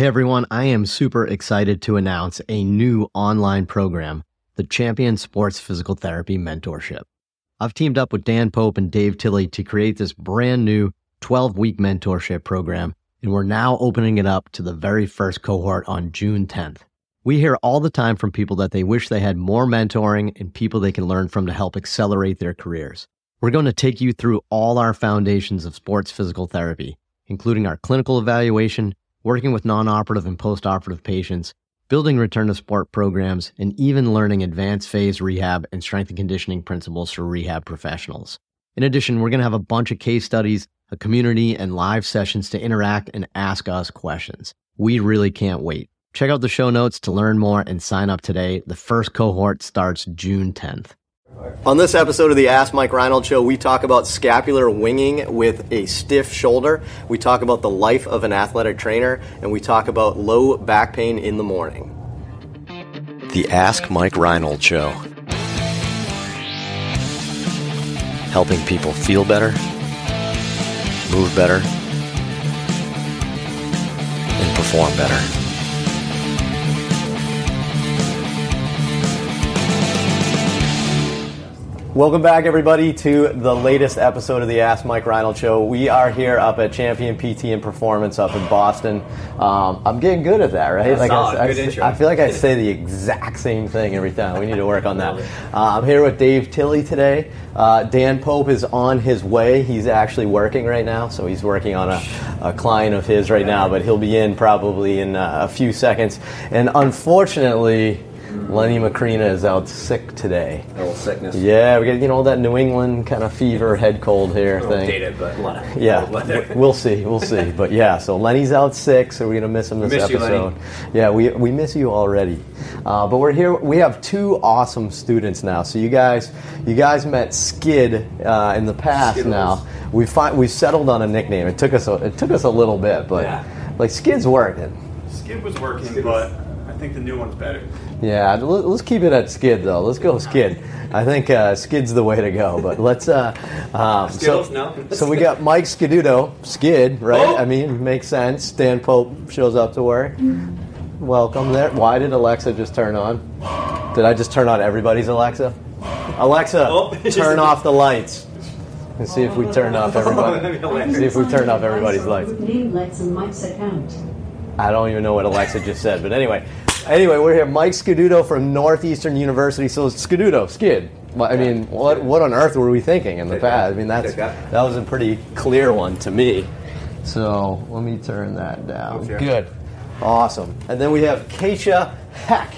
Hey everyone, I am super excited to announce a new online program, the Champion Sports Physical Therapy Mentorship. I've teamed up with Dan Pope and Dave Tilley to create this brand new 12 week mentorship program, and we're now opening it up to the very first cohort on June 10th. We hear all the time from people that they wish they had more mentoring and people they can learn from to help accelerate their careers. We're going to take you through all our foundations of sports physical therapy, including our clinical evaluation, working with non operative and post operative patients, building return to sport programs, and even learning advanced phase rehab and strength and conditioning principles for rehab professionals. In addition, we're going to have a bunch of case studies, a community, and live sessions to interact and ask us questions. We really can't wait. Check out the show notes to learn more and sign up today. The first cohort starts June 10th. On this episode of the Ask Mike Reinold Show, we talk about scapular winging with a stiff shoulder. We talk about the life of an athletic trainer, and we talk about low back pain in the morning. The Ask Mike Reinold Show. Helping people feel better, move better, and perform better. Welcome back, everybody, to the latest episode of the Ask Mike Reinold Show. We are here up at Champion PT and Performance up in Boston. Um, I'm getting good at that, right? Like. I, Good I, intro. I feel like I say the exact same thing every time. We need to work on that. Uh, I'm here with Dave Tilley today. Uh, Dan Pope is on his way. He's actually working right now, so he's working on a, a client of his right now, but he'll be in probably in uh, a few seconds. And unfortunately, Lenny Macrina is out sick today. A little sickness. Yeah, we get you know all that New England kind of fever, head cold here thing. Dated, but a lot of yeah, we'll see, we'll see. But yeah, so Lenny's out sick, so we're gonna miss him this miss episode. You, yeah, we we miss you already. Uh, but we're here. We have two awesome students now. So you guys, you guys met Skid uh, in the past. Skittles. Now we find we settled on a nickname. It took us a, it took us a little bit, but Yeah. like Skid's working. Skid was working, Skid but was- I think the new one's better. Yeah, let- let's keep it at Skid though. Let's go Skid. I think uh, Skid's the way to go. But let's. Uh, um, Skittles? so, No? so we got Mike Scaduto, Skid, right? Oh! I mean, makes sense. Dan Pope shows up to work. Welcome there. Why did Alexa just turn on? Did I just turn on everybody's Alexa? Alexa, Oh. turn off the lights. And see if we turn off everybody. That'd be hilarious. See if we turn off everybody's lights. Name Lex and Mike's account. I don't even know what Alexa just said, but anyway. Anyway, we're here. Mike Scaduto from Northeastern University. So Scaduto, Skid. Well, I mean, what what on earth were we thinking in the past? I mean, that's that was a pretty clear one to me. So let me turn that down. Good, awesome. And then we have Keisha Heck.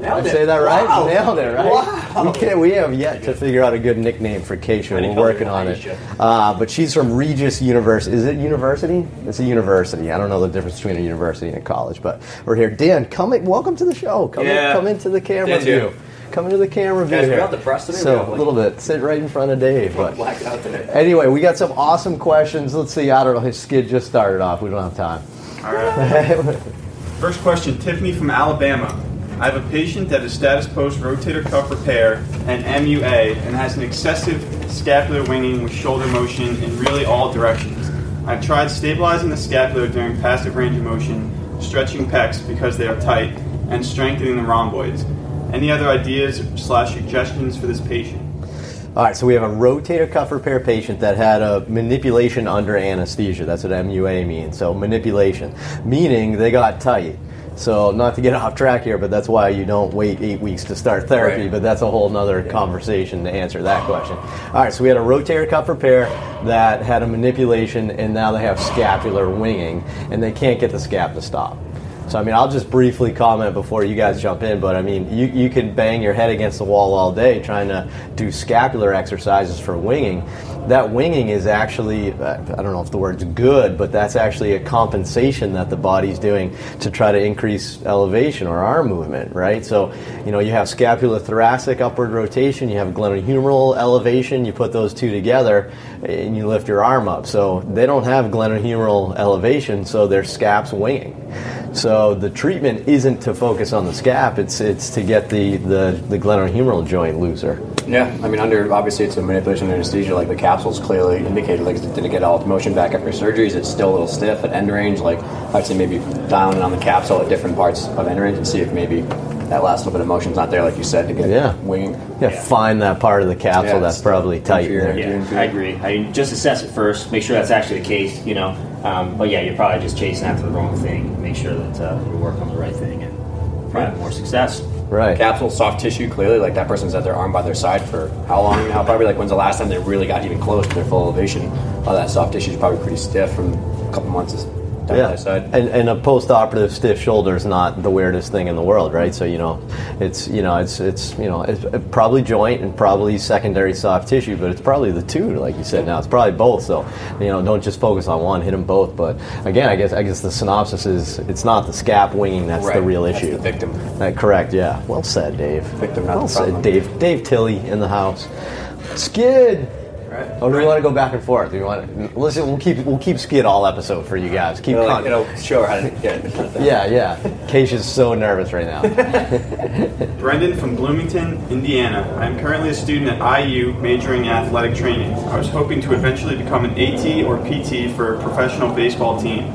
Nailed Did I it. say that right? Wow. Nailed it, right? Wow. We, can't, we have yet to figure out a good nickname for Keisha. We're working on it. Uh, but she's from Regis University. Is it university? It's a university. I don't know the difference between a university and a college, but we're here. Dan, come in, welcome to the show. Come, in, Yeah. come into the camera Dan, view. too. Come into the camera view Guys, we here. got the press today? So We got, a little bit. Sit right in front of Dave. But today. anyway, we got some awesome questions. Let's see. I don't know. His skid just started off. We don't have time. All right. First question Tiffany from Alabama. I have a patient that is status post rotator cuff repair and MUA and has an excessive scapular winging with shoulder motion in really all directions. I've tried stabilizing the scapula during passive range of motion, stretching pecs because they are tight, and strengthening the rhomboids. Any other ideas slash suggestions for this patient? All right, so we have a rotator cuff repair patient that had a manipulation under anesthesia. That's what MUA means. So manipulation, meaning they got tight. So not to get off track here, but that's why you don't wait eight weeks to start therapy. Right. But that's a whole nother conversation to answer that question. All right, so we had a rotator cuff repair that had a manipulation, and now they have scapular winging, and they can't get the scap to stop. So I mean, I'll just briefly comment before you guys jump in. But I mean, you you could bang your head against the wall all day trying to do scapular exercises for winging. That winging is actually uh, I don't know if the word's good, but that's actually a compensation that the body's doing to try to increase elevation or arm movement, right? So you know, you have scapulothoracic upward rotation, you have glenohumeral elevation. You put those two together, and you lift your arm up. So they don't have glenohumeral elevation, so their scap's winging. So the treatment isn't to focus on the scap; it's it's to get the the, the glenohumeral joint looser. Yeah, I mean, under obviously it's a manipulation of anesthesia. Like the capsule's clearly indicated. Like, did it get all its motion back after surgeries, it's still a little stiff at end range? Like, I'd say maybe dial in on the capsule at different parts of end range and see if maybe that last little bit of motion's not there, like you said, to get Yeah. winging. Yeah, Yeah. find that part of the capsule Yeah, that's probably tight. inferior. there. Yeah, Doing I agree. I mean, just assess it first. Make sure that's actually the case. You know, um, but yeah, you're probably just chasing after the wrong thing. Make sure that uh, you're working on the right thing and probably have more success. Right. Capsule, soft tissue, clearly, like that person's had their arm by their side for how long now? Probably like when's the last time they really got even close to their full elevation? All that soft tissue is probably pretty stiff from a couple months down Yeah, their side. and, and a post-operative stiff shoulder is not the weirdest thing in the world, right? So you know, it's you know, it's it's you know, it's probably joint and probably secondary soft tissue, but it's probably the two, like you said. Now it's probably both. So you know, don't just focus on one, hit them both. But again, I guess I guess the synopsis is it's not the scap winging that's the Right, real that's issue. the victim. Uh, correct. Yeah. Well said, Dave. Victim, not well the said. Dave. Dave Tilley in the house. Skid. Or do we want to go back and forth? Do we want? to, Listen, we'll keep we'll keep skid all episode for you guys. Keep You know, like, con- you know, show her how to get it. yeah, yeah. Keisha's so nervous right now. Brendan from Bloomington, Indiana. I am currently a student at IU majoring in athletic training. I was hoping to eventually become an AT or PT for a professional baseball team.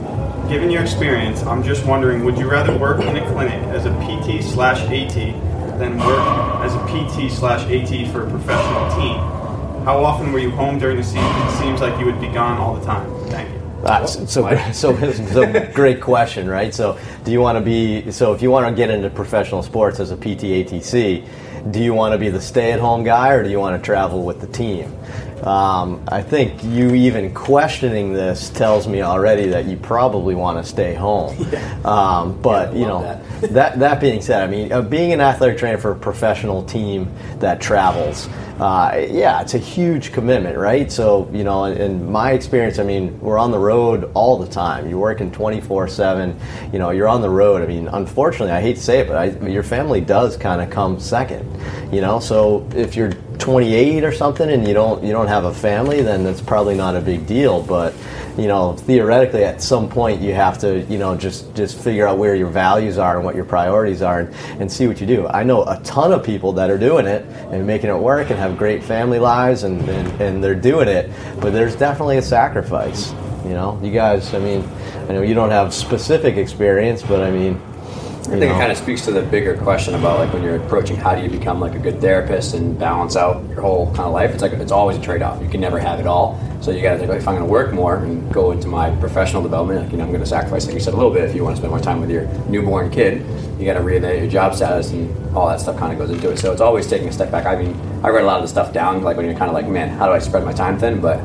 Given your experience, I'm just wondering would you rather work in a clinic as a PT slash AT than work as a PT slash AT for a professional team? How often were you home during the season? It seems like you would be gone all the time. Thank you. Uh, so, so, so, great question, right? So, do you want to be? So, if you want to get into professional sports as a PT ATC, do you want to be the stay-at-home guy or do you want to travel with the team? Um, I think you even questioning this tells me already that you probably want to stay home. Yeah. Um, but Yeah, you know, that. that that being said, I mean, uh, being an athletic trainer for a professional team that travels, uh, yeah, it's a huge commitment, right? So, you know, in, in my experience, I mean, we're on the road all the time. You're working 24 7. You know, you're on the road. I mean, unfortunately, I hate to say it, but I, your family does kind of come second. You know, so if you're 28 or something and you don't you don't have a family, then that's probably not a big deal. But you know, theoretically, at some point, you have to you know just just figure out where your values are and what your priorities are, and, and see what you do. I know a ton of people that are doing it and making it work and have great family lives, and and, and they're doing it. But there's definitely a sacrifice. You know, you guys. I mean, I know you don't have specific experience, but I mean. I think it kind of speaks to the bigger question about like when you're approaching how do you become like a good therapist and balance out your whole kind of life. It's like it's always a trade-off. You can never have it all. So you got to think like, if I'm going to work more and go into my professional development, like, you know, I'm going to sacrifice, like you said, a little bit if you want to spend more time with your newborn kid. You got to reevaluate your job status and all that stuff kind of goes into it. So it's always taking a step back. I mean, I read a lot of the stuff down, like when you're kind of like, man, how do I spread my time thin? But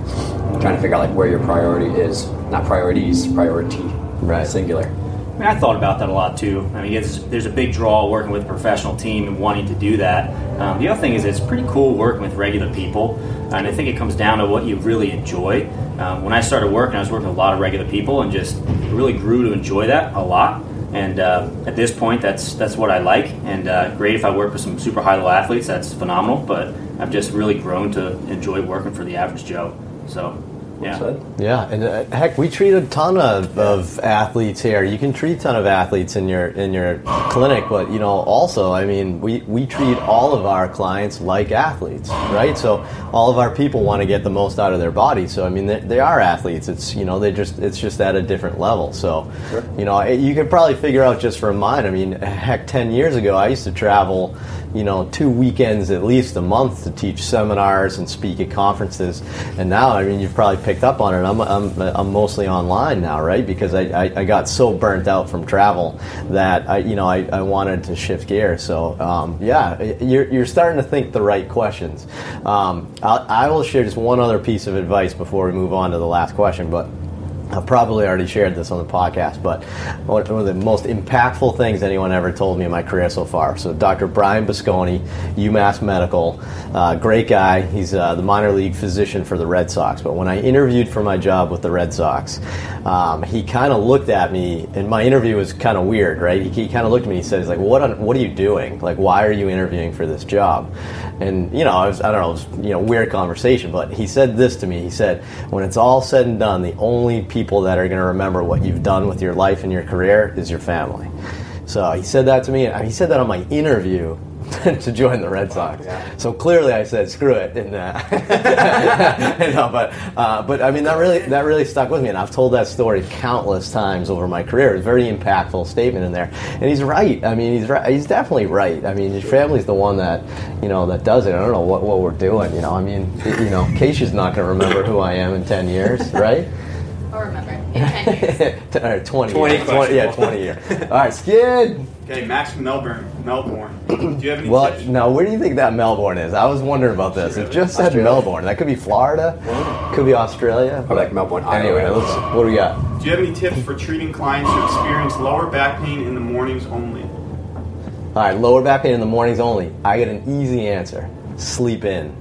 trying to figure out like where your priority is, not priorities, priority, Right. singular. I mean, I thought about that a lot too. I mean, there's a big draw working with a professional team and wanting to do that. Um, the other thing is, it's pretty cool working with regular people, and I think it comes down to what you really enjoy. Um, when I started working, I was working with a lot of regular people, and just really grew to enjoy that a lot. And uh, at this point, that's that's what I like. And uh, great if I work with some super high level athletes, that's phenomenal. But I've just really grown to enjoy working for the average Joe. So, yeah. Said. Yeah, and uh, heck, we treat a ton of, of athletes here. You can treat a ton of athletes in your in your clinic, but you know, also, I mean, we, we treat all of our clients like athletes, right? So all of our people want to get the most out of their body. So I mean, they, they are athletes. It's you know, they just it's just at a different level. So you know, it- you could probably figure out just from mine. I mean, heck, ten years ago, I used to travel, you know, two weekends at least a month to teach seminars and speak at conferences. And now, I mean, you've probably picked up on it. I'm, I'm, I'm mostly online now, right? Because I, I, I got so burnt out from travel that I, you know, I, I wanted to shift gears. So, um, yeah, you're, you're starting to think the right questions. Um, I will share just one other piece of advice before we move on to the last question, but. I've probably already shared this on the podcast, but one of the most impactful things anyone ever told me in my career so far. So, Dr. Brian Busconi, UMass Medical, uh, great guy. He's uh, the minor league physician for the Red Sox. But when I interviewed for my job with the Red Sox, um, he kind of looked at me, and my interview was kind of weird, right? He, he kind of looked at me and he said, he's like, what, on, what are you doing? Like, why are you interviewing for this job? And, you know, I, was, I don't know, it was, you know, weird conversation, but he said this to me. He said, when it's all said and done, the only people that are going to remember what you've done with your life and your career is your family. So he said that to me. and He said that on my interview to join the Red Sox. So clearly, I said screw it, and uh, you know, but uh, but I mean that really that really stuck with me, and I've told that story countless times over my career. It's a very impactful statement in there, and he's right. I mean, he's right. He's definitely right. I mean, your family's the one that you know that does it. I don't know what, what we're doing. You know, I mean, you know, Keisha's not going to remember who I am in ten years, right? I'll remember in 10 years. All right, 20, 20 years. 20 yeah, 20 years. All right, Skid. Okay, Max from Melbourne. Melbourne. Do you have any Well, tips? now, where do you think that Melbourne is? I was wondering about this. It just said Australia. Melbourne. That could be Florida, could be Australia. Or like Melbourne, Anyway, Iowa. let's, what do we got? Do you have any tips for treating clients who experience lower back pain in the mornings only? All right, lower back pain in the mornings only. I get an easy answer. Sleep in.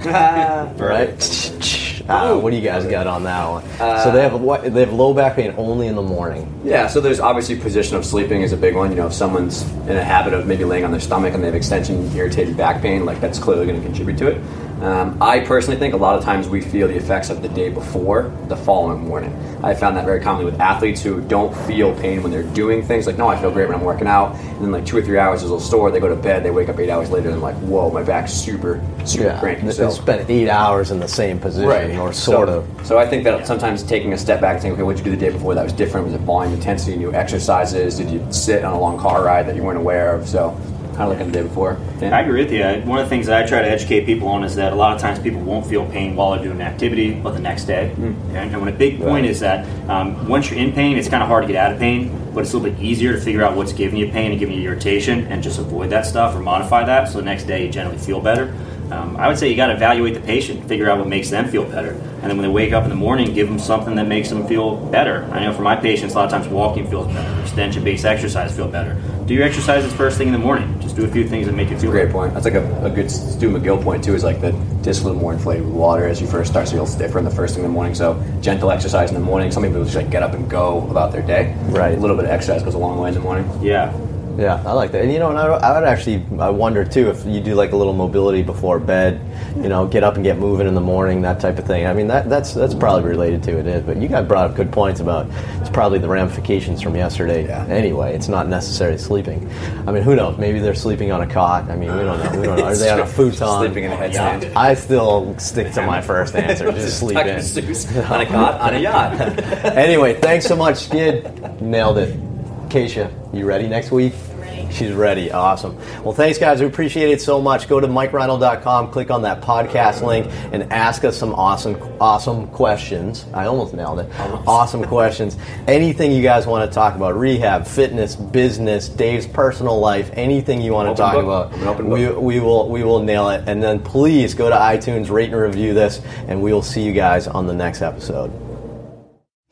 Right? Uh, what do you guys got on that one? so they have what? They have low back pain only in the morning. Yeah, so there's obviously position of sleeping is a big one. You know, if someone's in a habit of maybe laying on their stomach and they have extension irritated back pain, like that's clearly going to contribute to it. Um, I personally think a lot of times we feel the effects of the day before the following morning. I found that very commonly with athletes who don't feel pain when they're doing things. Like, no, I feel great when I'm working out, and then like two or three hours is a store. They go to bed, they wake up eight hours later, and I'm like, whoa, my back's super, super Yeah, cranky. they So- spend eight hours in the same position, right. or sort so, of. So I think that sometimes taking a step back and saying, okay, what did you do the day before that was different? Was it volume, intensity, new exercises? Did you sit on a long car ride that you weren't aware of? So kind of looking the day before. Dan? I agree with you. One of the things that I try to educate people on is that a lot of times people won't feel pain while they're doing an activity, but the next day. And, and when a big point is that um, once you're in pain, it's kind of hard to get out of pain, but it's a little bit easier to figure out what's giving you pain and giving you irritation and just avoid that stuff or modify that so the next day you generally feel better. Um, I would say you got to evaluate the patient, figure out what makes them feel better, and then when they wake up in the morning, give them something that makes them feel better. I know for my patients, a lot of times walking feels better, extension-based exercise feel better. Do your exercises first thing in the morning. Just do a few things that make you feel Great point. That's like a, a good Stu McGill point too. Is like the little more inflated with water as you first start, so you'll stiffer in the first thing in the morning. So gentle exercise in the morning. Some people just like get up and go about their day. Right. A little bit of exercise goes a long way in the morning. Yeah. Yeah, I like that. And you know, and I, I would actually, I wonder too if you do like a little mobility before bed, you know, get up and get moving in the morning, that type of thing. I mean, that that's that's probably related to it is. But you guys brought up good points about it's probably the ramifications from yesterday. Yeah. Anyway, it's not necessarily sleeping. I mean, who knows? Maybe they're sleeping on a cot. I mean, we don't know. We don't know. Are they on a futon? Sleeping in a headstand. I still stick to my first answer. Just sleep in. on a cot on a yacht. anyway, thanks so much, Skid. Nailed it. Keisha, you ready next week? ready. She's ready. Awesome. Well, thanks, guys. We appreciate it so much. Go to MikeReinold.com, click on that podcast link, and ask us some awesome, awesome questions. I almost nailed it. Awesome questions. Anything you guys want to talk about rehab, fitness, business, Dave's personal life, anything you want to Open talk book. about. I'm open we, we will we will nail it. And then please go to iTunes, rate and review this, and we will see you guys on the next episode.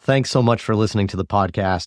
Thanks so much for listening to the podcast.